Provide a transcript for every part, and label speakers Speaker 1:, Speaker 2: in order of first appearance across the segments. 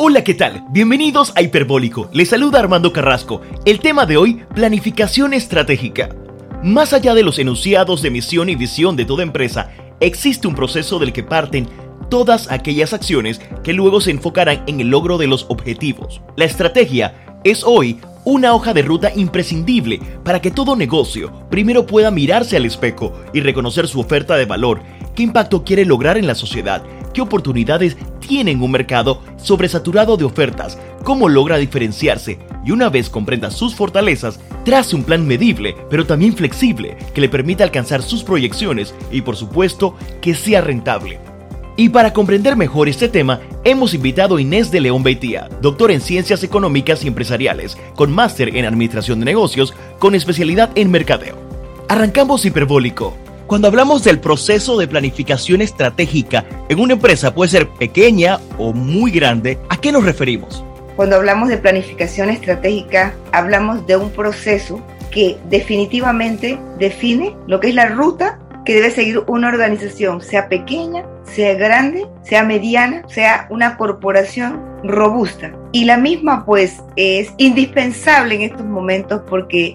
Speaker 1: Hola, ¿qué tal? Bienvenidos a Hiperbólico. Les saluda Armando Carrasco. El tema de hoy, planificación estratégica. Más allá de los enunciados de misión y visión de toda empresa, existe un proceso del que parten todas aquellas acciones que luego se enfocarán en el logro de los objetivos. La estrategia es hoy una hoja de ruta imprescindible para que todo negocio primero pueda mirarse al espejo y reconocer su oferta de valor, qué impacto quiere lograr en la sociedad qué oportunidades tiene en un mercado sobresaturado de ofertas, cómo logra diferenciarse y una vez comprenda sus fortalezas, trace un plan medible, pero también flexible, que le permita alcanzar sus proyecciones y por supuesto que sea rentable. Y para comprender mejor este tema, hemos invitado a Inés de León Beitía, doctor en Ciencias Económicas y Empresariales, con máster en Administración de Negocios, con especialidad en Mercadeo. Arrancamos hiperbólico. Cuando hablamos del proceso de planificación estratégica en una empresa, puede ser pequeña o muy grande, ¿a qué nos referimos?
Speaker 2: Cuando hablamos de planificación estratégica, hablamos de un proceso que definitivamente define lo que es la ruta que debe seguir una organización, sea pequeña, sea grande, sea mediana, sea una corporación robusta. Y la misma pues es indispensable en estos momentos porque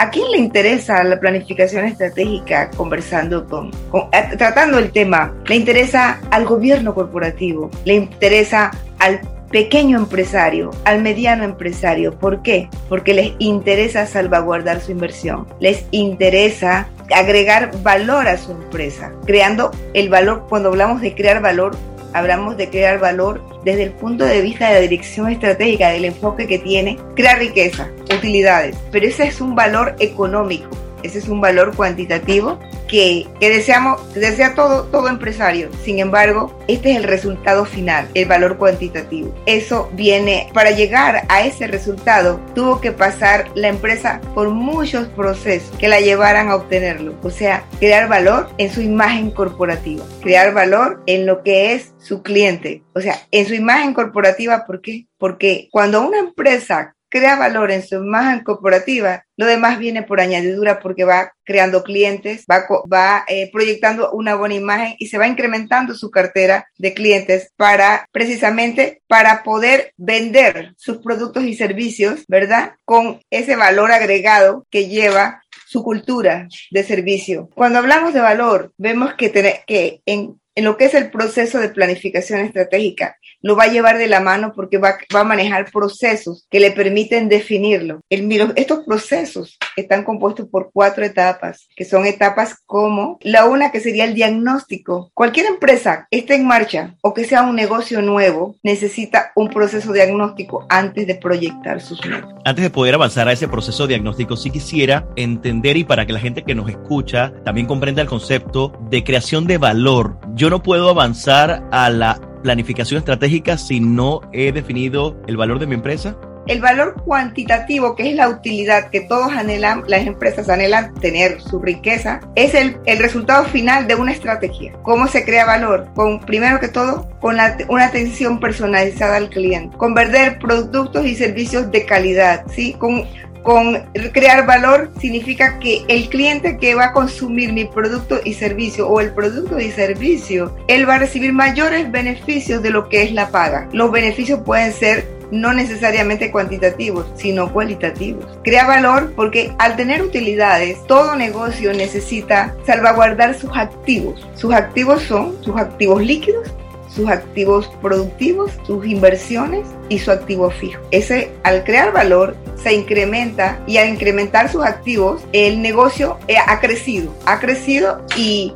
Speaker 2: ¿A quién le interesa la planificación estratégica conversando con, eh, tratando el tema? Le interesa al gobierno corporativo, le interesa al pequeño empresario, al mediano empresario. ¿Por qué? Porque les interesa salvaguardar su inversión, les interesa agregar valor a su empresa, creando el valor, cuando hablamos de crear valor, hablamos de crear valor desde el punto de vista de la dirección estratégica, del enfoque que tiene, crear riqueza, utilidades, pero ese es un valor económico, ese es un valor cuantitativo que, deseamos, desea todo, todo empresario. Sin embargo, este es el resultado final, el valor cuantitativo. Eso viene, para llegar a ese resultado, tuvo que pasar la empresa por muchos procesos que la llevaran a obtenerlo. O sea, crear valor en su imagen corporativa, crear valor en lo que es su cliente. O sea, en su imagen corporativa, ¿por qué? Porque cuando una empresa crea valor en su imagen corporativa, lo demás viene por añadidura porque va creando clientes, va, va eh, proyectando una buena imagen y se va incrementando su cartera de clientes para precisamente para poder vender sus productos y servicios, ¿verdad? Con ese valor agregado que lleva su cultura de servicio. Cuando hablamos de valor, vemos que, que en en lo que es el proceso de planificación estratégica. Lo va a llevar de la mano porque va, a manejar procesos que le permiten definirlo. El, estos procesos están compuestos por cuatro etapas, que son etapas como la una que sería el diagnóstico. Cualquier empresa esté en marcha o que sea un negocio nuevo, necesita un proceso diagnóstico antes de proyectar sus.
Speaker 1: Antes de poder avanzar a ese proceso diagnóstico, sí quisiera entender y para que la gente que nos escucha también comprenda el concepto de creación de valor yo no puedo avanzar a la planificación estratégica si no he definido el valor de mi empresa?
Speaker 2: El valor cuantitativo, que es la utilidad que todos anhelan, las empresas anhelan tener su riqueza, es el, resultado final de una estrategia. ¿Cómo se crea valor? Con, primero que todo, con una atención personalizada al cliente, con vender productos y servicios de calidad, ¿sí? Con con crear valor significa que el cliente que va a consumir mi producto y servicio o el producto y servicio, él va a recibir mayores beneficios de lo que es la paga. Los beneficios pueden ser no necesariamente cuantitativos, sino cualitativos. Crea valor porque al tener utilidades, todo negocio necesita salvaguardar sus activos. Sus activos son sus activos líquidos sus activos productivos, sus inversiones y su activo fijo. Ese, al crear valor, se incrementa y al incrementar sus activos, el negocio eh, ha crecido, ha crecido y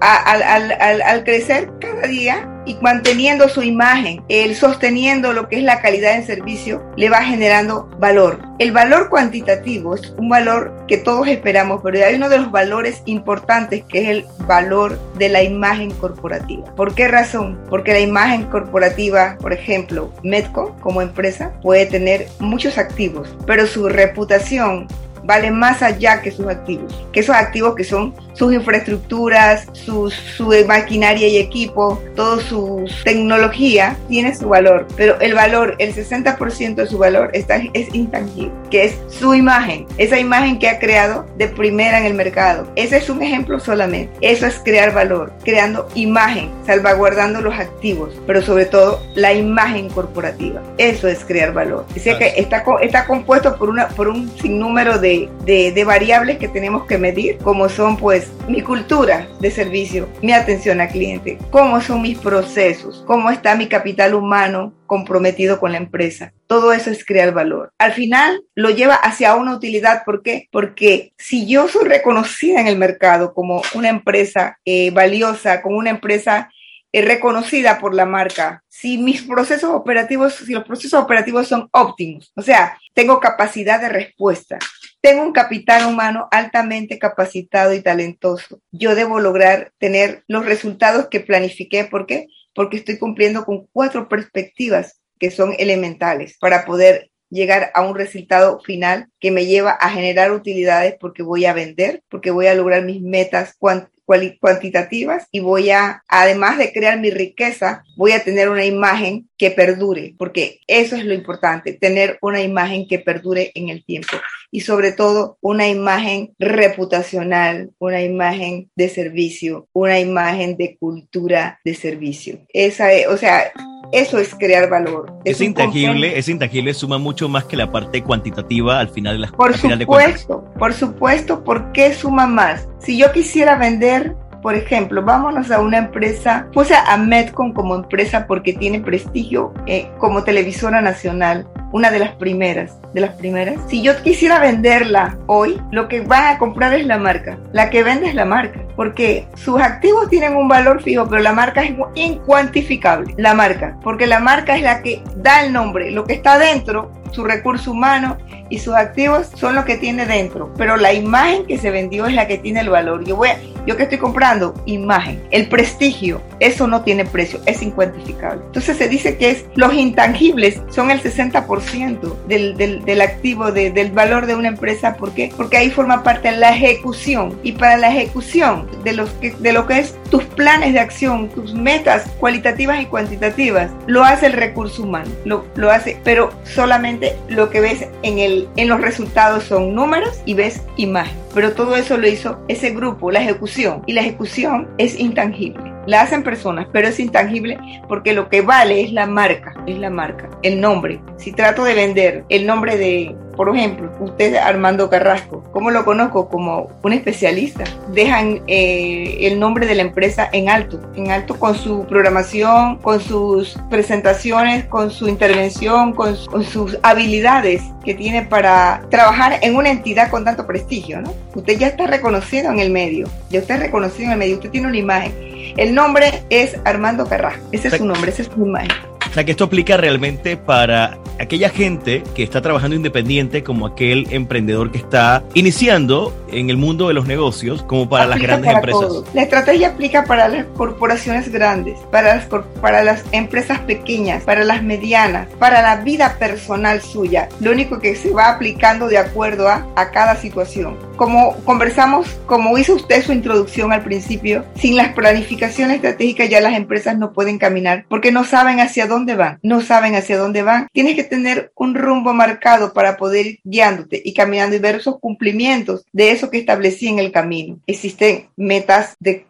Speaker 2: al, crecer cada día y manteniendo su imagen, el sosteniendo lo que es la calidad en servicio, le va generando valor. El valor cuantitativo es un valor que todos esperamos, pero hay uno de los valores importantes que es el valor de la imagen corporativa. ¿Por qué razón? Porque la imagen corporativa, por ejemplo, Medco como empresa puede tener muchos activos, pero su reputación vale más allá que sus activos, que esos activos que son sus infraestructuras, su, su maquinaria y equipo, toda su tecnología tiene su valor, pero el valor, el 60% de su valor está, es intangible, que es su imagen, esa imagen que ha creado de primera en el mercado. Ese es un ejemplo solamente. Eso es crear valor, creando imagen, salvaguardando los activos, pero sobre todo la imagen corporativa. Eso es crear valor. O sea que está, está compuesto por, una, por un sinnúmero de, de, de variables que tenemos que medir, como son pues mi cultura de servicio, mi atención al cliente, cómo son mis procesos, cómo está mi capital humano comprometido con la empresa. Todo eso es crear valor. Al final lo lleva hacia una utilidad. ¿Por qué? Porque si yo soy reconocida en el mercado como una empresa eh, valiosa, como una empresa eh, reconocida por la marca, si mis procesos operativos, si los procesos operativos son óptimos, o sea, tengo capacidad de respuesta, tengo un capital humano altamente capacitado y talentoso. Yo debo lograr tener los resultados que planifiqué. ¿Por qué? Porque estoy cumpliendo con cuatro perspectivas que son elementales para poder llegar a un resultado final que me lleva a generar utilidades porque voy a vender, porque voy a lograr mis metas cuantitativas y voy a, además de crear mi riqueza, voy a tener una imagen que perdure, porque eso es lo importante, tener una imagen que perdure en el tiempo y sobre todo una imagen reputacional, una imagen de servicio, una imagen de cultura de servicio. Esa es, o sea, eso es crear valor.
Speaker 1: Es, intangible, es intangible, suma mucho más que la parte cuantitativa al final de las
Speaker 2: Por supuesto, por supuesto, ¿por qué suma más? Si yo quisiera vender por ejemplo, vámonos a una empresa, puse a Metcon como empresa porque tiene prestigio eh, como televisora nacional, una de las primeras, de las primeras. Si yo quisiera venderla hoy, lo que va a comprar es la marca. La que vende es la marca, porque sus activos tienen un valor fijo, pero la marca es incuantificable. La marca, porque la marca es la que da el nombre, lo que está dentro su recurso humano y sus activos son lo que tiene dentro, pero la imagen que se vendió es la que tiene el valor. Yo voy yo que estoy comprando imagen, el prestigio, eso no tiene precio, es incuantificable. Entonces se dice que es los intangibles son el 60% del, del, del activo, del valor de una empresa. ¿Por qué? Porque ahí forma parte la ejecución y para la ejecución de, los que, de lo que es tus planes de acción, tus metas cualitativas y cuantitativas, lo hace el recurso humano, lo, lo hace, pero solamente lo que ves en, el, en los resultados son números y ves imagen. Pero todo eso lo hizo ese grupo, la ejecución. Y la ejecución es intangible. La hacen personas, pero es intangible porque lo que vale es la marca, es la marca, el nombre. Si trato de vender el nombre de, por ejemplo, usted Armando Carrasco, ¿cómo lo conozco? Como un especialista. Dejan eh, el nombre de la empresa en alto, en alto con su programación, con sus presentaciones, con su intervención, con, con sus habilidades que tiene para trabajar en una entidad con tanto prestigio, ¿no? Usted ya está reconocido en el medio, ya está reconocido en el medio, usted tiene una imagen. El nombre es Armando Carrasco, ese es su nombre, esa es su imagen.
Speaker 1: Sea que esto aplica realmente para aquella gente que está trabajando independiente, como aquel emprendedor que está iniciando en el mundo de los negocios, como para las grandes empresas.
Speaker 2: La estrategia aplica para las corporaciones grandes, para las, para las empresas pequeñas, para las medianas, para la vida personal suya. Lo único que se va aplicando de acuerdo a, a cada situación. Como conversamos, como hizo usted su introducción al principio, sin las planificaciones estratégicas ya las empresas no pueden caminar porque no saben hacia dónde van, no saben hacia dónde van. Tienes que tener un rumbo marcado para poder ir guiándote y caminando y ver esos cumplimientos de eso que establecí en el camino. Existen metas de,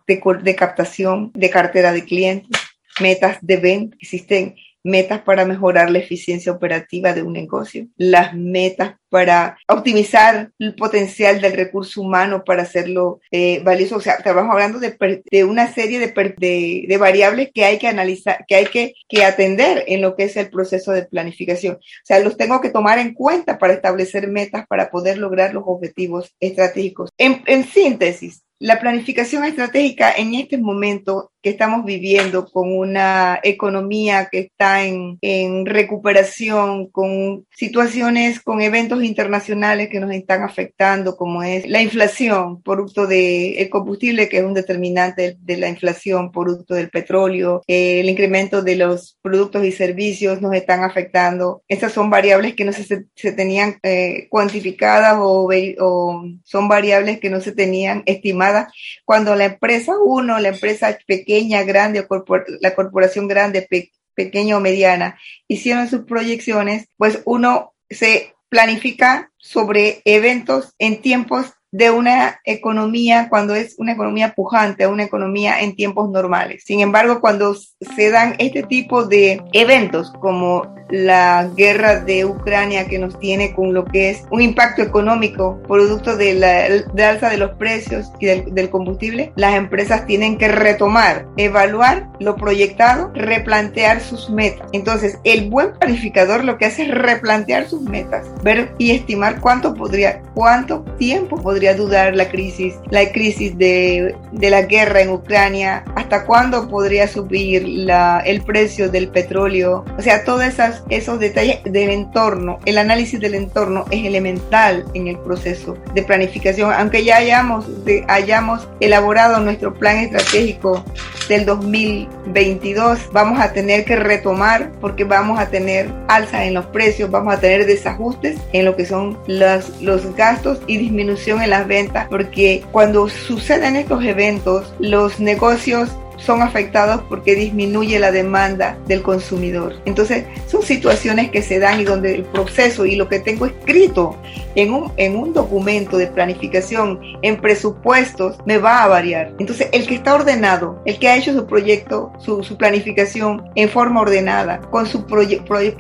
Speaker 2: captación, de cartera de clientes, metas de venta, existen metas para mejorar la eficiencia operativa de un negocio, las metas para optimizar el potencial del recurso humano para hacerlo eh, valioso. O sea, estamos hablando de, una serie de, variables que hay que analizar, que hay que, atender en lo que es el proceso de planificación. O sea, los tengo que tomar en cuenta para establecer metas para poder lograr los objetivos estratégicos. En síntesis, la planificación estratégica en este momento que estamos viviendo con una economía que está en, en recuperación, con situaciones, con eventos internacionales que nos están afectando, como es la inflación, producto del el combustible, que es un determinante de la inflación, producto del petróleo, eh, el incremento de los productos y servicios nos están afectando. Esas son variables que no se, se tenían eh, cuantificadas o, o son variables que no se tenían estimadas cuando la empresa uno, la empresa pequeña, grande, o la corporación grande, pequeña o mediana, hicieron sus proyecciones, pues uno se planifica sobre eventos en tiempos de una economía cuando es una economía pujante, una economía en tiempos normales. Sin embargo, cuando se dan este tipo de eventos como la guerra de Ucrania que nos tiene con lo que es un impacto económico producto de la alza de los precios y del, del, combustible, las empresas tienen que retomar, evaluar lo proyectado, replantear sus metas. Entonces, el buen planificador lo que hace es replantear sus metas, ver y estimar cuánto podría, cuánto tiempo podría durar la crisis, la crisis de, de la guerra en Ucrania, hasta cuándo podría subir la, el precio del petróleo, o sea, todas esas esos detalles del entorno, el análisis del entorno es elemental en el proceso de planificación. Aunque ya hayamos, hayamos elaborado nuestro plan estratégico del 2022, vamos a tener que retomar porque vamos a tener alza en los precios, vamos a tener desajustes en lo que son los, los gastos y disminución en las ventas, porque cuando suceden estos eventos, los negocios son afectados porque disminuye la demanda del consumidor. Entonces, son situaciones que se dan y donde el proceso y lo que tengo escrito en un, en un documento de planificación, en presupuestos, me va a variar. Entonces, el que está ordenado, el que ha hecho su proyecto, su, su planificación en forma ordenada, con su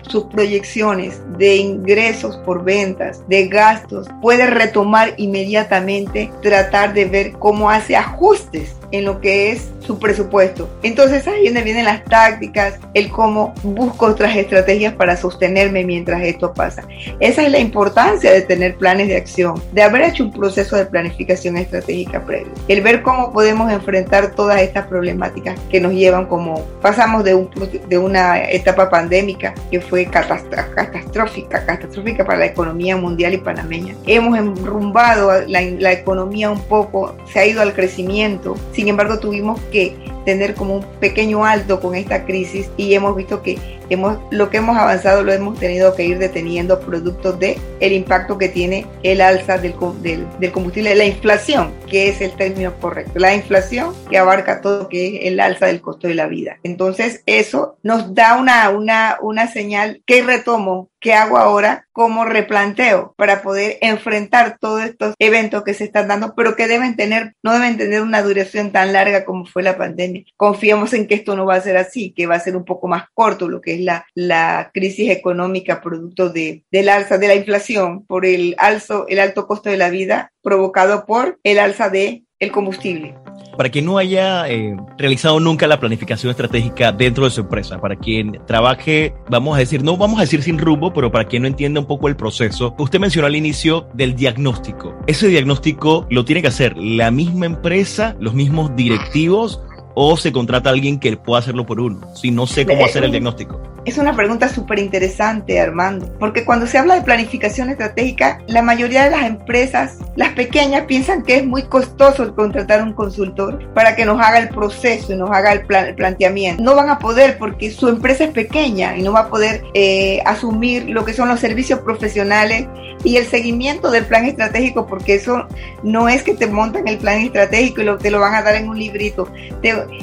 Speaker 2: sus proyecciones de ingresos por ventas, de gastos, puede retomar inmediatamente, tratar de ver cómo hace ajustes en lo que es su presupuesto. Entonces ahí donde vienen las tácticas, el cómo busco otras estrategias para sostenerme mientras esto pasa. Esa es la importancia de tener planes de acción, de haber hecho un proceso de planificación estratégica previo. El ver cómo podemos enfrentar todas estas problemáticas que nos llevan como pasamos de, un, de una etapa pandémica que fue catastrófica, catastrófica para la economía mundial y panameña. Hemos enrumbado la, la economía un poco, se ha ido al crecimiento. Sin embargo, tuvimos que tener como un pequeño alto con esta crisis y hemos visto que hemos, lo que hemos avanzado lo hemos tenido que ir deteniendo producto de el impacto que tiene el alza del, del, del, combustible, la inflación, que es el término correcto, la inflación que abarca todo que es el alza del costo de la vida. Entonces eso nos da una, una, una señal que retomo ¿Qué hago ahora como replanteo para poder enfrentar todos estos eventos que se están dando, pero que deben tener, no deben tener una duración tan larga como fue la pandemia? Confiemos en que esto no va a ser así, que va a ser un poco más corto lo que es la, la crisis económica producto de, del alza de la inflación por el, alzo, el alto costo de la vida provocado por el alza de el combustible.
Speaker 1: Para quien no haya eh, realizado nunca la planificación estratégica dentro de su empresa, para quien trabaje, vamos a decir, no vamos a decir sin rumbo, pero para quien no entienda un poco el proceso, usted mencionó al inicio del diagnóstico. Ese diagnóstico lo tiene que hacer la misma empresa, los mismos directivos o se contrata a alguien que pueda hacerlo por uno, si no sé cómo hacer el diagnóstico?
Speaker 2: Es una pregunta súper interesante, Armando, porque cuando se habla de planificación estratégica, la mayoría de las empresas, las pequeñas, piensan que es muy costoso contratar un consultor para que nos haga el proceso y nos haga el, planteamiento. No van a poder porque su empresa es pequeña y no va a poder eh, asumir lo que son los servicios profesionales y el seguimiento del plan estratégico, porque eso no es que te montan el plan estratégico y lo, te lo van a dar en un librito,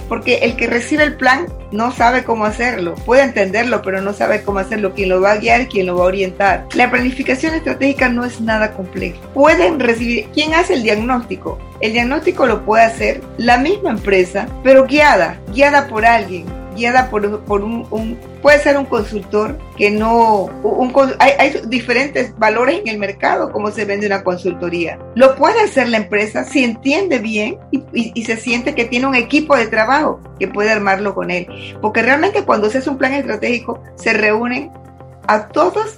Speaker 2: porque el que recibe el plan no sabe cómo hacerlo, puede entenderlo, pero no sabe cómo hacerlo, quién lo va a guiar, quién lo va a orientar. La planificación estratégica no es nada complejo. Pueden recibir, ¿quién hace el diagnóstico? El diagnóstico lo puede hacer la misma empresa, pero guiada, guiada por alguien por, por un, puede ser un consultor que no, un, hay, hay, diferentes valores en el mercado como se vende una consultoría. Lo puede hacer la empresa si entiende bien y, y, se siente que tiene un equipo de trabajo que puede armarlo con él. Porque realmente cuando se hace un plan estratégico se reúnen a todos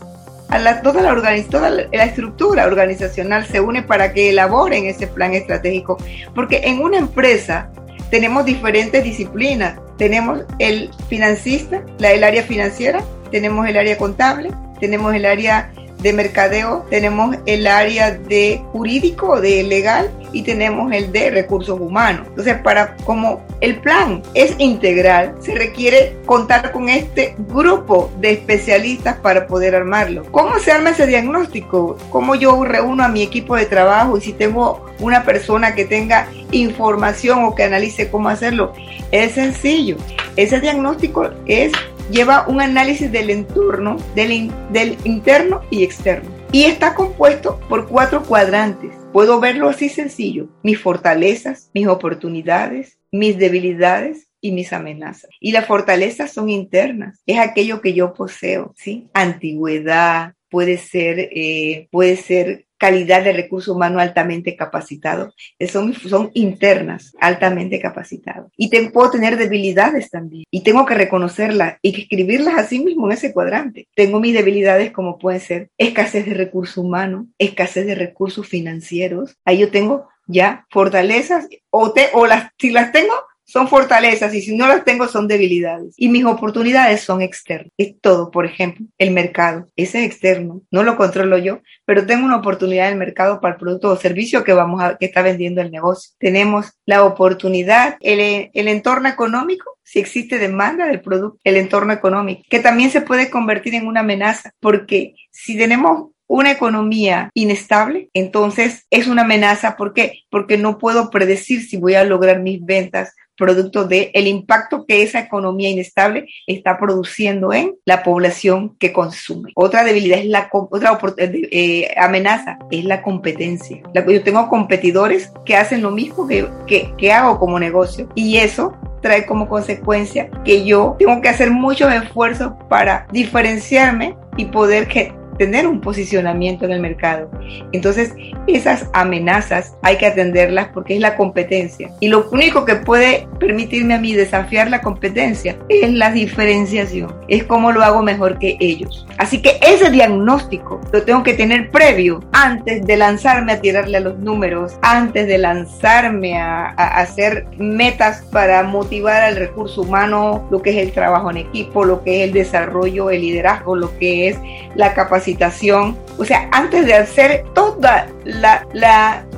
Speaker 2: a la, toda, la, toda la estructura organizacional se une para que elaboren ese plan estratégico, porque en una empresa tenemos diferentes disciplinas. Tenemos el financista, la, el área financiera, tenemos el área contable, tenemos el área de mercadeo, tenemos el área de jurídico, de legal y tenemos el de recursos humanos. Entonces, para como el plan es integral, se requiere contar con este grupo de especialistas para poder armarlo. ¿Cómo se arma ese diagnóstico? ¿Cómo yo reúno a mi equipo de trabajo y si tengo una persona que tenga información o que analice cómo hacerlo? Es sencillo. Ese diagnóstico es lleva un análisis del entorno, del, del interno y externo. Y está compuesto por cuatro cuadrantes. Puedo verlo así sencillo. Mis fortalezas, mis oportunidades, mis debilidades y mis amenazas. Y las fortalezas son internas. Es aquello que yo poseo, ¿sí? Antigüedad, puede ser, eh, puede ser calidad de recurso humano altamente capacitado. Son, son internas, altamente capacitados. Y puedo tener debilidades también. Y tengo que reconocerlas y escribirlas así mismo en ese cuadrante. Tengo mis debilidades como pueden ser escasez de recurso humano, escasez de recursos financieros. Ahí yo tengo ya fortalezas o, te, o las, si las tengo, son fortalezas y si no las tengo son debilidades. Y mis oportunidades son externas. Es todo, por ejemplo, el mercado. Ese es externo, no lo controlo yo, pero tengo una oportunidad en el mercado para el producto o servicio que vamos a, que está vendiendo el negocio. Tenemos la oportunidad, el, el entorno económico, si existe demanda del producto, el entorno económico, que también se puede convertir en una amenaza, porque si tenemos una economía inestable, entonces es una amenaza. ¿Por qué? Porque no puedo predecir si voy a lograr mis ventas producto de el impacto que esa economía inestable está produciendo en la población que consume. Otra debilidad es la otra eh, amenaza es la competencia. yo tengo competidores que hacen lo mismo que, que, que hago como negocio y eso trae como consecuencia que yo tengo que hacer muchos esfuerzos para diferenciarme y poder que tener un posicionamiento en el mercado. Entonces, esas amenazas hay que atenderlas porque es la competencia. Y lo único que puede permitirme a mí desafiar la competencia es la diferenciación. Es cómo lo hago mejor que ellos. Así que ese diagnóstico lo tengo que tener previo antes de lanzarme a tirarle a los números, antes de lanzarme a, a hacer metas para motivar al recurso humano, lo que es el trabajo en equipo, lo que es el desarrollo, el liderazgo, lo que es la capacidad capacitación, o sea, antes de hacer todas la,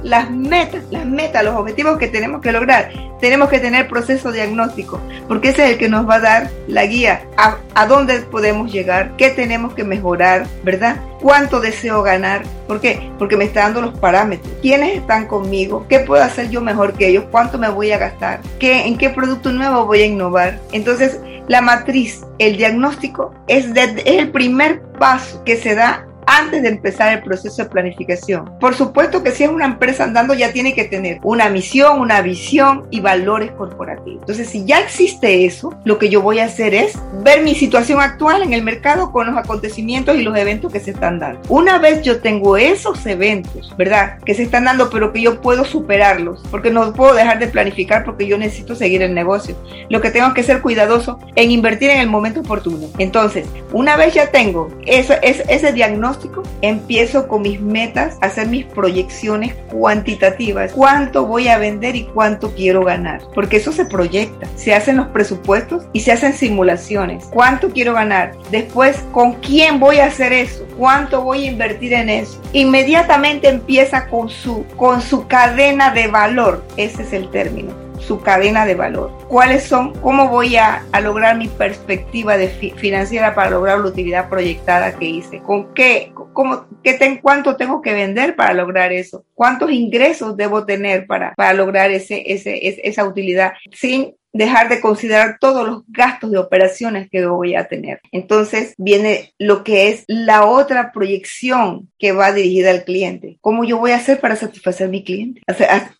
Speaker 2: las metas, las metas, los objetivos que tenemos que lograr, tenemos que tener proceso diagnóstico, porque ese es el que nos va a dar la guía a, a dónde podemos llegar, qué tenemos que mejorar, ¿verdad? ¿Cuánto deseo ganar? ¿Por qué? Porque me está dando los parámetros. ¿Quiénes están conmigo? ¿Qué puedo hacer yo mejor que ellos? ¿Cuánto me voy a gastar? ¿Qué, ¿En qué producto nuevo voy a innovar? Entonces, la matriz, el diagnóstico, es, es el primer paso que se da antes de empezar el proceso de planificación. Por supuesto que si es una empresa andando ya tiene que tener una misión, una visión y valores corporativos. Entonces, si ya existe eso, lo que yo voy a hacer es ver mi situación actual en el mercado con los acontecimientos y los eventos que se están dando. Una vez yo tengo esos eventos, ¿verdad? Que se están dando, pero que yo puedo superarlos, porque no puedo dejar de planificar porque yo necesito seguir el negocio. Lo que tengo que ser cuidadoso en invertir en el momento oportuno. Entonces, una vez ya tengo eso, ese, ese diagnóstico, empiezo con mis metas, hacer mis proyecciones cuantitativas. ¿Cuánto voy a vender y cuánto quiero ganar? Porque eso se proyecta. Se hacen los presupuestos y se hacen simulaciones. ¿Cuánto quiero ganar? Después, ¿con quién voy a hacer eso? ¿Cuánto voy a invertir en eso? Inmediatamente empieza con su, con su cadena de valor. Ese es el término su cadena de valor. ¿Cuáles son? ¿Cómo voy a, lograr mi perspectiva financiera para lograr la utilidad proyectada que hice? ¿Con qué? ¿Cómo, qué ¿Cuánto tengo que vender para lograr eso? ¿Cuántos ingresos debo tener para, para lograr ese, ese, esa utilidad? Sin dejar de considerar todos los gastos de operaciones que voy a tener. Entonces viene lo que es la otra proyección que va dirigida al cliente. ¿Cómo yo voy a hacer para satisfacer a mi cliente? O sea,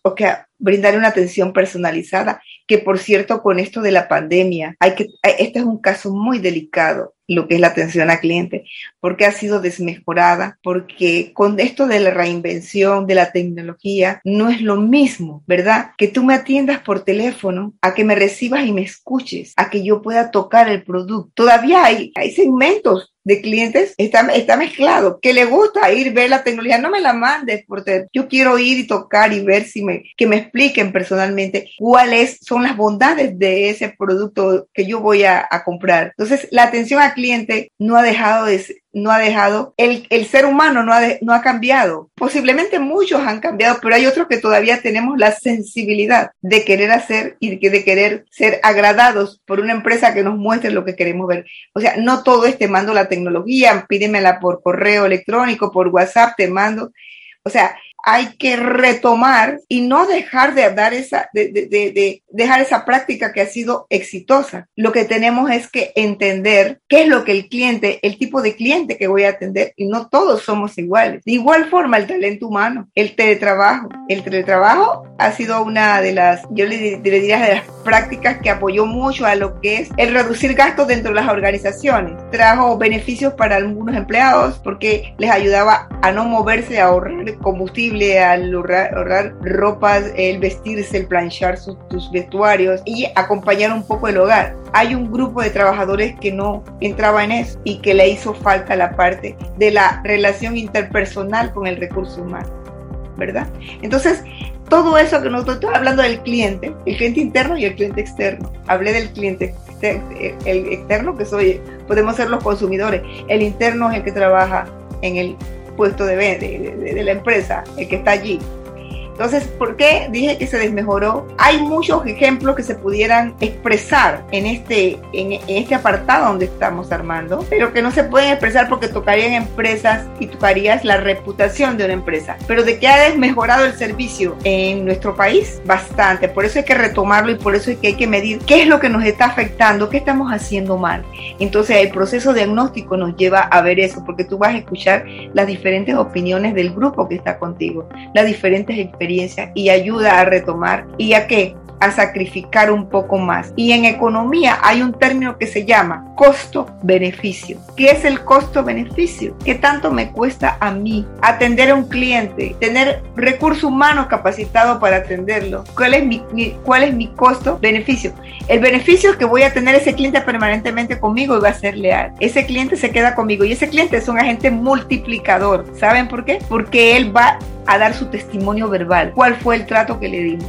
Speaker 2: brindarle una atención personalizada, que por cierto, con esto de la pandemia, hay que, este es un caso muy delicado lo que es la atención al cliente, porque ha sido desmejorada, porque con esto de la reinvención de la tecnología no es lo mismo, ¿verdad? Que tú me atiendas por teléfono, a que me recibas y me escuches, a que yo pueda tocar el producto. Todavía hay, hay segmentos de clientes está, está mezclado, que le gusta ir, ver la tecnología, no me la mandes, porque yo quiero ir y tocar y ver si me, que me expliquen personalmente cuáles son las bondades de ese producto que yo voy a, comprar. Entonces, la atención al cliente no ha dejado de, no ha dejado, el, el ser humano no ha, no ha cambiado. Posiblemente muchos han cambiado, pero hay otros que todavía tenemos la sensibilidad de querer hacer y de, de querer ser agradados por una empresa que nos muestre lo que queremos ver. O sea, no todo es te mando la tecnología, pídemela por correo electrónico, por WhatsApp, te mando. O sea, hay que retomar y no dejar de dar esa, de, de, de, dejar esa práctica que ha sido exitosa. Lo que tenemos es que entender qué es lo que el cliente, el tipo de cliente que voy a atender, y no todos somos iguales. De igual forma, el talento humano, el teletrabajo. El teletrabajo ha sido una de las, yo le diría, de las prácticas que apoyó mucho a lo que es el reducir gastos dentro de las organizaciones. Trajo beneficios para algunos empleados porque les ayudaba a no moverse, a ahorrar combustible al ahorrar, ropas, el vestirse, el planchar sus, vestuarios y acompañar un poco el hogar. Hay un grupo de trabajadores que no entraba en eso y que le hizo falta la parte de la relación interpersonal con el recurso humano, ¿verdad? Entonces, todo eso que nosotros estamos hablando del cliente, el cliente interno y el cliente externo. Hablé del cliente el externo que soy, podemos ser los consumidores, el interno es el que trabaja en el puesto de, de, de, la empresa, el que está allí. Entonces, ¿por qué dije que se desmejoró? Hay muchos ejemplos que se pudieran expresar en este, en, este apartado donde estamos armando, pero que no se pueden expresar porque tocarían empresas y tocarías la reputación de una empresa. Pero de que ha desmejorado el servicio en nuestro país, bastante. Por eso hay que retomarlo y por eso hay que, hay que medir qué es lo que nos está afectando, qué estamos haciendo mal. Entonces, el proceso diagnóstico nos lleva a ver eso, porque tú vas a escuchar las diferentes opiniones del grupo que está contigo, las diferentes experiencias y ayuda a retomar y a qué? a sacrificar un poco más. Y en economía hay un término que se llama costo-beneficio. ¿Qué es el costo-beneficio? ¿Qué tanto me cuesta a mí atender a un cliente, tener recurso humano capacitado para atenderlo? ¿Cuál es mi, cuál es mi costo-beneficio? El beneficio es que voy a tener ese cliente permanentemente conmigo y va a ser leal. Ese cliente se queda conmigo y ese cliente es un agente multiplicador. ¿Saben por qué? Porque él va a dar su testimonio verbal. ¿Cuál fue el trato que le dimos?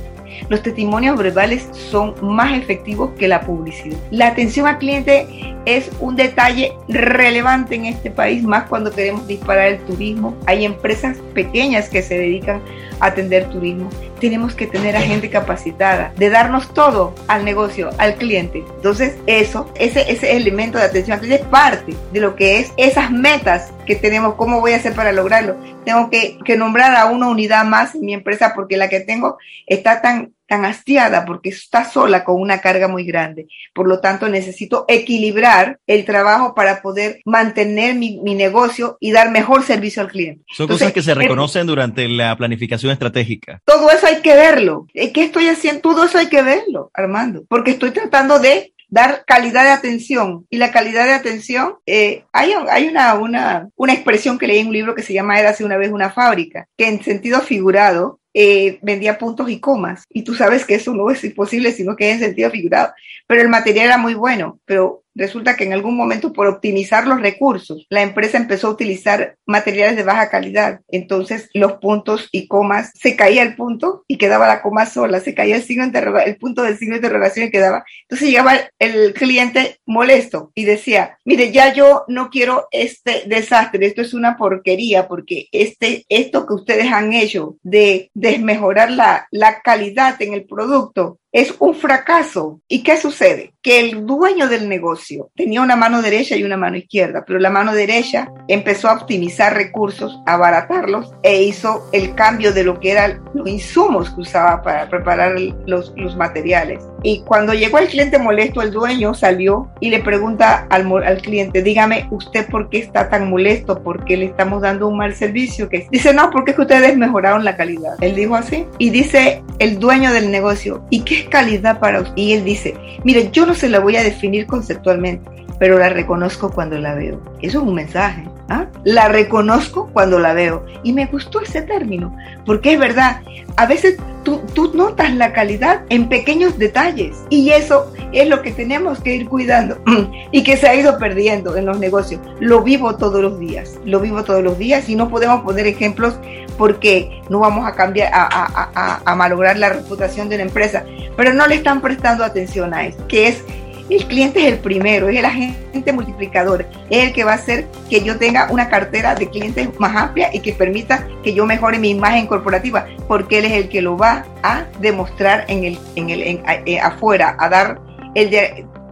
Speaker 2: Los testimonios verbales son más efectivos que la publicidad. La atención al cliente es un detalle relevante en este país, más cuando queremos disparar el turismo. Hay empresas pequeñas que se dedican a atender turismo. Tenemos que tener a gente capacitada de darnos todo al negocio, al cliente. Entonces, eso, ese, ese elemento de atención al cliente es parte de lo que es esas metas que tenemos. ¿Cómo voy a hacer para lograrlo? Tengo que, que nombrar a una unidad más en mi empresa porque la que tengo está tan tan hastiada porque está sola con una carga muy grande. Por lo tanto, necesito equilibrar el trabajo para poder mantener mi, mi negocio y dar mejor servicio al cliente.
Speaker 1: Son Entonces, cosas que se reconocen durante la planificación estratégica.
Speaker 2: Todo eso hay que verlo. ¿Qué estoy haciendo? Todo eso hay que verlo, Armando, porque estoy tratando de dar calidad de atención. Y la calidad de atención, eh, hay, hay una, una, una expresión que leí en un libro que se llama Era hace una vez una fábrica, que en sentido figurado eh, vendía puntos y comas. Y tú sabes que eso no es imposible, sino que es en sentido figurado. Pero el material era muy bueno, pero resulta que en algún momento por optimizar los recursos, la empresa empezó a utilizar materiales de baja calidad. Entonces los puntos y comas, se caía el punto y quedaba la coma sola, se caía el, signo el punto del signo de interrogación y quedaba. Entonces llegaba el cliente molesto y decía, mire, ya yo no quiero este desastre, esto es una porquería porque este, esto que ustedes han hecho de desmejorar la, la calidad en el producto es un fracaso. ¿Y qué sucede? Que el dueño del negocio tenía una mano derecha y una mano izquierda, pero la mano derecha empezó a optimizar recursos, a abaratarlos e hizo el cambio de lo que eran los insumos que usaba para preparar los, los materiales. Y cuando llegó el cliente molesto, el dueño salió y le pregunta al, al cliente, dígame usted por qué está tan molesto, por qué le estamos dando un mal servicio. Que dice, no, porque es que ustedes mejoraron la calidad. Él dijo así. Y dice el dueño del negocio, ¿y qué calidad para usted? Y él dice, mire, yo no se la voy a definir conceptualmente, pero la reconozco cuando la veo. Eso es un mensaje. ¿ah? La reconozco cuando la veo. Y me gustó ese término, porque es verdad, a veces tú, tú notas la calidad en pequeños detalles. Y eso es lo que tenemos que ir cuidando y que se ha ido perdiendo en los negocios. Lo vivo todos los días, lo vivo todos los días y no podemos poner ejemplos porque no vamos a cambiar, a, a, a, a malograr la reputación de una empresa, pero no le están prestando atención a eso, que es el cliente es el primero, es el agente multiplicador, es el que va a hacer que yo tenga una cartera de clientes más amplia y que permita que yo mejore mi imagen corporativa, porque él es el que lo va a demostrar en el, en el eh, afuera, a dar el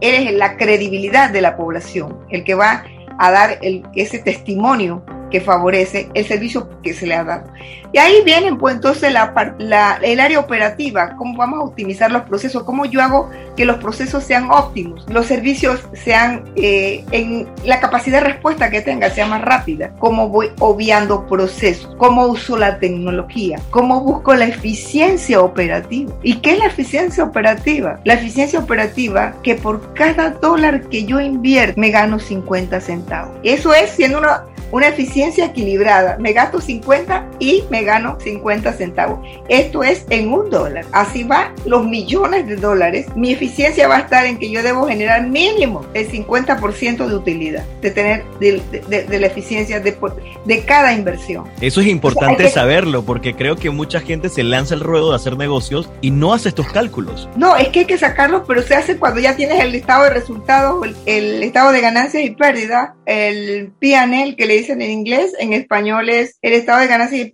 Speaker 2: él es la credibilidad de la población, el que va a dar ese testimonio que favorece el servicio que se le ha dado. Y ahí vienen pues entonces la, la, el área operativa, cómo vamos a optimizar los procesos, cómo yo hago que los procesos sean óptimos, los servicios sean eh, en la capacidad de respuesta que tenga sea más rápida, cómo voy obviando procesos, cómo uso la tecnología, cómo busco la eficiencia operativa. ¿Y qué es la eficiencia operativa? La eficiencia operativa que por cada dólar que yo invierto me gano 50 centavos. Eso es siendo una una eficiencia equilibrada. Me gasto 50 y me gano 50 centavos. Esto es en un dólar. Así va los millones de dólares. Mi eficiencia va a estar en que yo debo generar mínimo el 50% de utilidad, de tener de, la eficiencia de, de, cada inversión.
Speaker 1: Eso es importante saberlo porque creo que mucha gente se lanza el ruedo de hacer negocios y no hace estos cálculos.
Speaker 2: No, es que hay que sacarlos, pero se hace cuando ya tienes el estado de resultados, el, el estado de ganancias y pérdidas, el PNL que le dicen en inglés, en español es el estado de ganancias y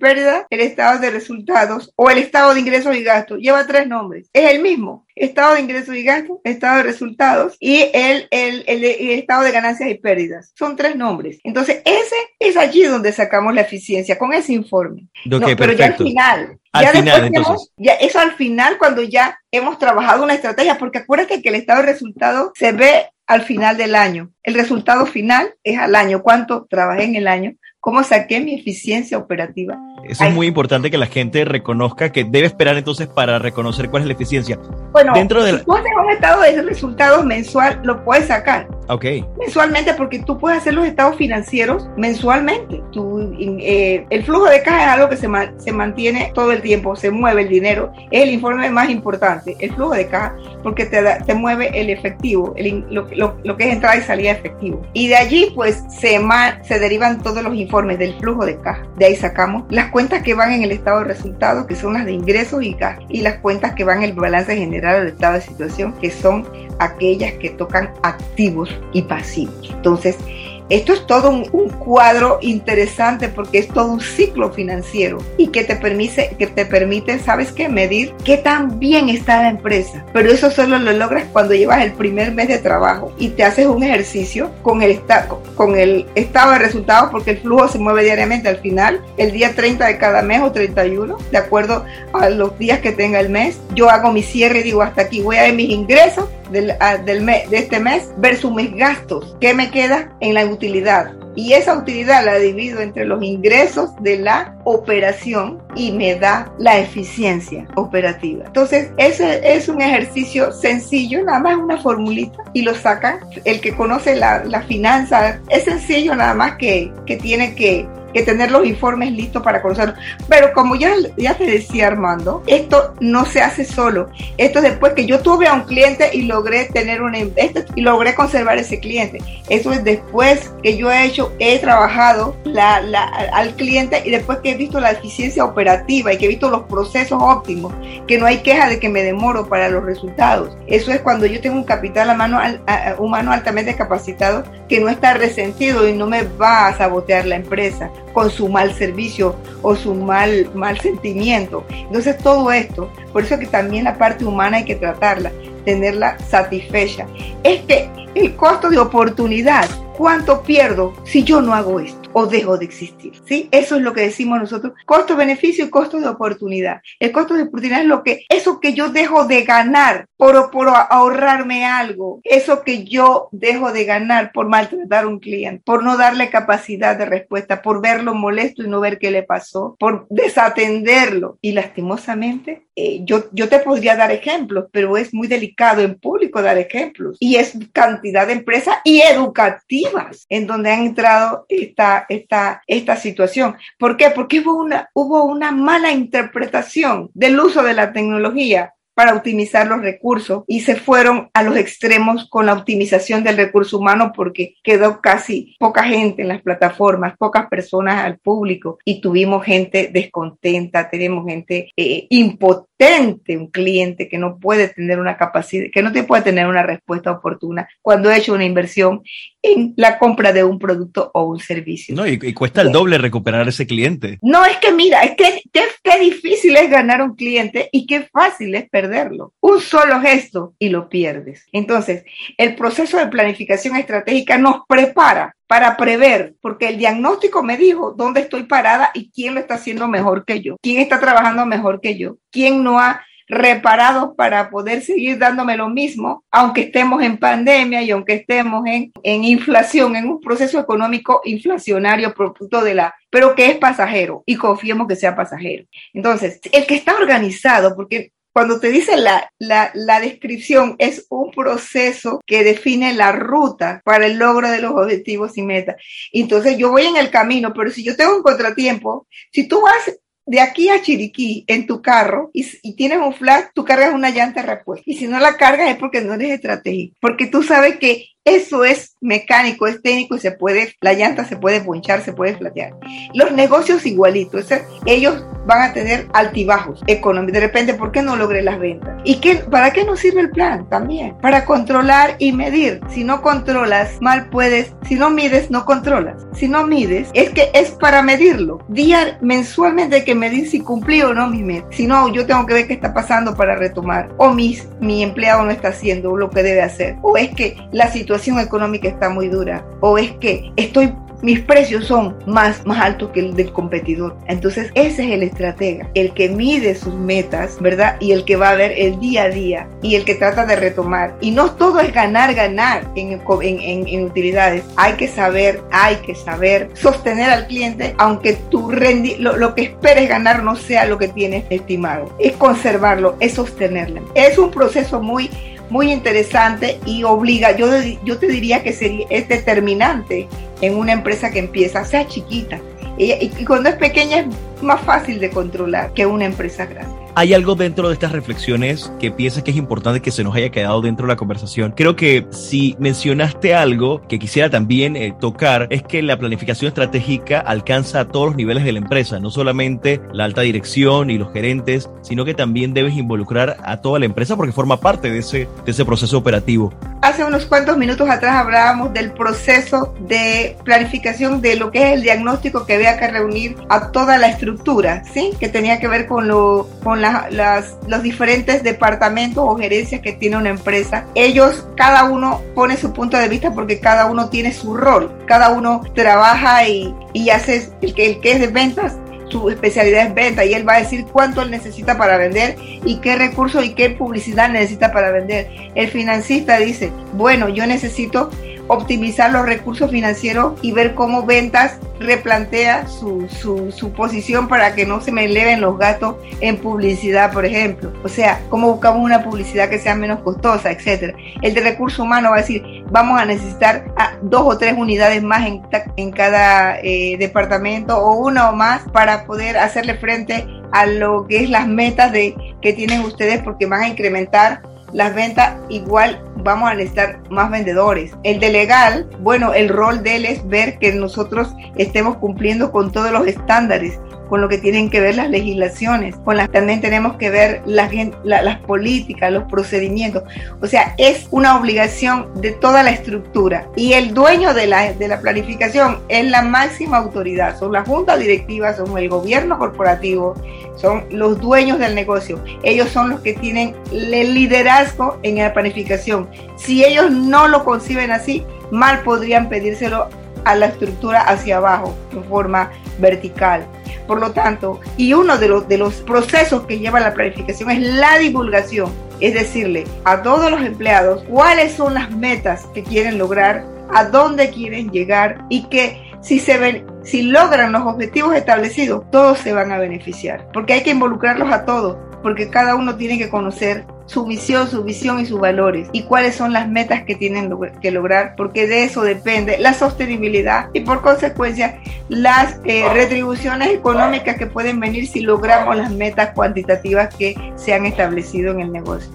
Speaker 2: el estado de resultados o el estado de ingresos y gastos. Lleva tres nombres. Es el mismo. Estado de ingresos y gastos, estado de resultados y el, el, el, estado de ganancias y pérdidas. Son tres nombres. Entonces, ese es allí donde sacamos la eficiencia, con ese informe. pero ya al final,
Speaker 1: al final, entonces.
Speaker 2: ya eso al final, cuando ya hemos trabajado una estrategia, porque acuérdate que el estado de resultados se ve al final del año. El resultado final es al año, cuánto trabajé en el año, cómo saqué mi eficiencia operativa.
Speaker 1: Eso es muy importante que la gente reconozca que debe esperar entonces para reconocer cuál es la eficiencia.
Speaker 2: Bueno, dentro de si tú haces un estado de resultados mensual, lo puedes sacar.
Speaker 1: Ok.
Speaker 2: Mensualmente, porque tú puedes hacer los estados financieros mensualmente. Tú, eh, el flujo de caja es algo que se, se mantiene todo el tiempo, se mueve el dinero. Es el informe más importante, el flujo de caja, porque te, te mueve el efectivo, el, lo, lo, lo, que es entrada y salida efectivo. Y de allí, pues, se, se derivan todos los informes del flujo de caja. De ahí sacamos las cuentas que van en el estado de resultados, que son las de ingresos y gastos, y las cuentas que van en el balance general del estado de situación, que son aquellas que tocan activos y pasivos. Entonces, esto es todo un, cuadro interesante porque es todo un ciclo financiero y que te permite, que te permite, ¿sabes qué? Medir qué tan bien está la empresa. Pero eso solo lo logras cuando llevas el primer mes de trabajo y te haces un ejercicio con el, con el estado de resultados porque el flujo se mueve diariamente al final, el día 30 de cada mes o 31, de acuerdo a los días que tenga el mes. Yo hago mi cierre y digo hasta aquí voy a ver mis ingresos del, del mes, de este mes versus mis gastos. ¿Qué me queda en la utilidad? Y esa utilidad la divido entre los ingresos de la operación y me da la eficiencia operativa. Entonces, ese es un ejercicio sencillo, nada más una formulita y lo sacan. El que conoce la, la finanza es sencillo, nada más que, que tiene que que tener los informes listos para conocerlos. Pero como ya, ya te decía Armando, esto no se hace solo. Esto es después que yo tuve a un cliente y logré tener una y logré conservar ese cliente. Eso es después que yo he hecho, he trabajado la, la, al cliente y después que he visto la eficiencia operativa y que he visto los procesos óptimos, que no hay queja de que me demoro para los resultados. Eso es cuando yo tengo un capital a mano, humano altamente capacitado que no está resentido y no me va a sabotear la empresa con su mal servicio o su mal, mal sentimiento. Entonces todo esto, por eso que también la parte humana hay que tratarla, tenerla satisfecha. Es que el costo de oportunidad, ¿cuánto pierdo si yo no hago esto? O dejo de existir. ¿sí? Eso es lo que decimos nosotros, costo-beneficio y costo de oportunidad. El costo de oportunidad es lo que, eso que yo dejo de ganar por, por ahorrarme algo, eso que yo dejo de ganar por maltratar a un cliente, por no darle capacidad de respuesta, por verlo molesto y no ver qué le pasó, por desatenderlo. Y lastimosamente, eh, yo, yo te podría dar ejemplos, pero es muy delicado en público dar ejemplos. Y es cantidad de empresas y educativas en donde han entrado esta, esta, esta, situación. ¿Por qué? Porque hubo una, hubo una mala interpretación del uso de la tecnología para optimizar los recursos y se fueron a los extremos con la optimización del recurso humano porque quedó casi poca gente en las plataformas, pocas personas al público y tuvimos gente descontenta, tenemos gente eh, impotente, un cliente que no puede tener una capacidad, que no te puede tener una respuesta oportuna cuando ha hecho una inversión en la compra de un producto o un servicio.
Speaker 1: No, y, cuesta el doble recuperar ese cliente.
Speaker 2: No, es que mira, es que qué difícil es ganar un cliente y qué fácil es perderlo. Un solo gesto y lo pierdes. Entonces, el proceso de planificación estratégica nos prepara para prever, porque el diagnóstico me dijo dónde estoy parada y quién lo está haciendo mejor que yo, quién está trabajando mejor que yo, quién no ha reparados para poder seguir dándome lo mismo, aunque estemos en pandemia y aunque estemos en, en inflación, en un proceso económico inflacionario producto de la, pero que es pasajero y confiemos que sea pasajero. Entonces, el que está organizado, porque cuando te dice la, la, la, descripción, es un proceso que define la ruta para el logro de los objetivos y metas. Entonces yo voy en el camino, pero si yo tengo un contratiempo, si tú vas de aquí a Chiriquí en tu carro y, tienes un flash, tú cargas una llanta repuesta. Y si no la cargas es porque no eres estratégico, porque tú sabes que eso es mecánico, es técnico y se puede, la llanta se puede ponchar, se puede flatear. Los negocios igualitos, ellos van a tener altibajos económicos. De repente, ¿por qué no logré las ventas? ¿Y qué, para qué nos sirve el plan también? Para controlar y medir. Si no controlas, mal puedes, si no mides, no controlas. Si no mides, es que es para medirlo. Día, mensualmente hay que medir si cumplí o no mi meta. Si no, yo tengo que ver qué está pasando para retomar. O mis, mi empleado no está haciendo lo que debe hacer. O es que la situación situación económica está muy dura o es que estoy mis precios son más, más altos que el del competidor. Entonces, ese es el estratega, el que mide sus metas, ¿verdad? Y el que va a ver el día a día y el que trata de retomar. Y no todo es ganar, ganar en, en, en, utilidades. Hay que saber, hay que saber sostener al cliente, aunque tu rendi lo, lo que esperes ganar no sea lo que tienes estimado. Es conservarlo, es sostenerlo. Es un proceso muy muy interesante y obliga, yo, yo te diría que sería, es determinante en una empresa que empieza, sea chiquita. Y, y cuando es pequeña es más fácil de controlar que una empresa grande.
Speaker 1: ¿Hay algo dentro de estas reflexiones que piensas que es importante que se nos haya quedado dentro de la conversación? Creo que si mencionaste algo que quisiera también eh, tocar es que la planificación estratégica alcanza a todos los niveles de la empresa, no solamente la alta dirección y los gerentes, sino que también debes involucrar a toda la empresa porque forma parte de ese, de ese proceso operativo.
Speaker 2: Hace unos cuantos minutos atrás hablábamos del proceso de planificación de lo que es el diagnóstico que había que reunir a toda la estructura, ¿sí? Que tenía que ver con lo con las, los diferentes departamentos o gerencias que tiene una empresa. Ellos, cada uno pone su punto de vista porque cada uno tiene su rol. Cada uno trabaja y, y hace el que, el que es de ventas su especialidad es venta y él va a decir cuánto él necesita para vender y qué recursos y qué publicidad necesita para vender. El financista dice, bueno, yo necesito optimizar los recursos financieros y ver cómo ventas replantea su, su, posición para que no se me eleven los gastos en publicidad, por ejemplo. O sea, cómo buscamos una publicidad que sea menos costosa, etcétera. El de recurso humano va a decir, vamos a necesitar dos o tres unidades más en, en cada eh, departamento o una o más para poder hacerle frente a lo que es las metas de, que tienen ustedes porque van a incrementar las ventas igual vamos a necesitar más vendedores. El de legal, bueno, el rol de él es ver que nosotros estemos cumpliendo con todos los estándares con lo que tienen que ver las legislaciones, con las también tenemos que ver las, las políticas, los procedimientos. O sea, es una obligación de toda la estructura. Y el dueño de la, de la planificación es la máxima autoridad. Son la junta directiva, son el gobierno corporativo, son los dueños del negocio. Ellos son los que tienen el liderazgo en la planificación. Si ellos no lo conciben así, mal podrían pedírselo a la estructura hacia abajo, en forma vertical. Por lo tanto, y uno de los, de los procesos que lleva la planificación es la divulgación, es decirle a todos los empleados cuáles son las metas que quieren lograr, a dónde quieren llegar y que si se ven, si logran los objetivos establecidos, todos se van a beneficiar, porque hay que involucrarlos a todos, porque cada uno tiene que conocer su misión, su visión y sus valores y cuáles son las metas que tienen que lograr, porque de eso depende la sostenibilidad y por consecuencia las eh, retribuciones económicas que pueden venir si logramos las metas cuantitativas que se han establecido en el negocio.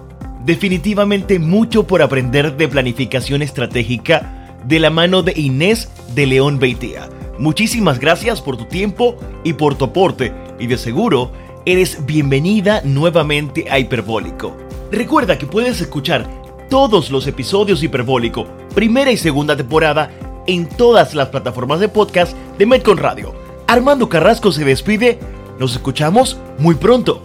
Speaker 1: Definitivamente mucho por aprender de planificación estratégica de la mano de Inés de León Beitia. Muchísimas gracias por tu tiempo y por tu aporte y de seguro eres bienvenida nuevamente a Hiperbólico. Recuerda que puedes escuchar todos los episodios Hiperbólico, primera y segunda temporada, en todas las plataformas de podcast de Metcon Radio. Armando Carrasco se despide. Nos escuchamos muy pronto.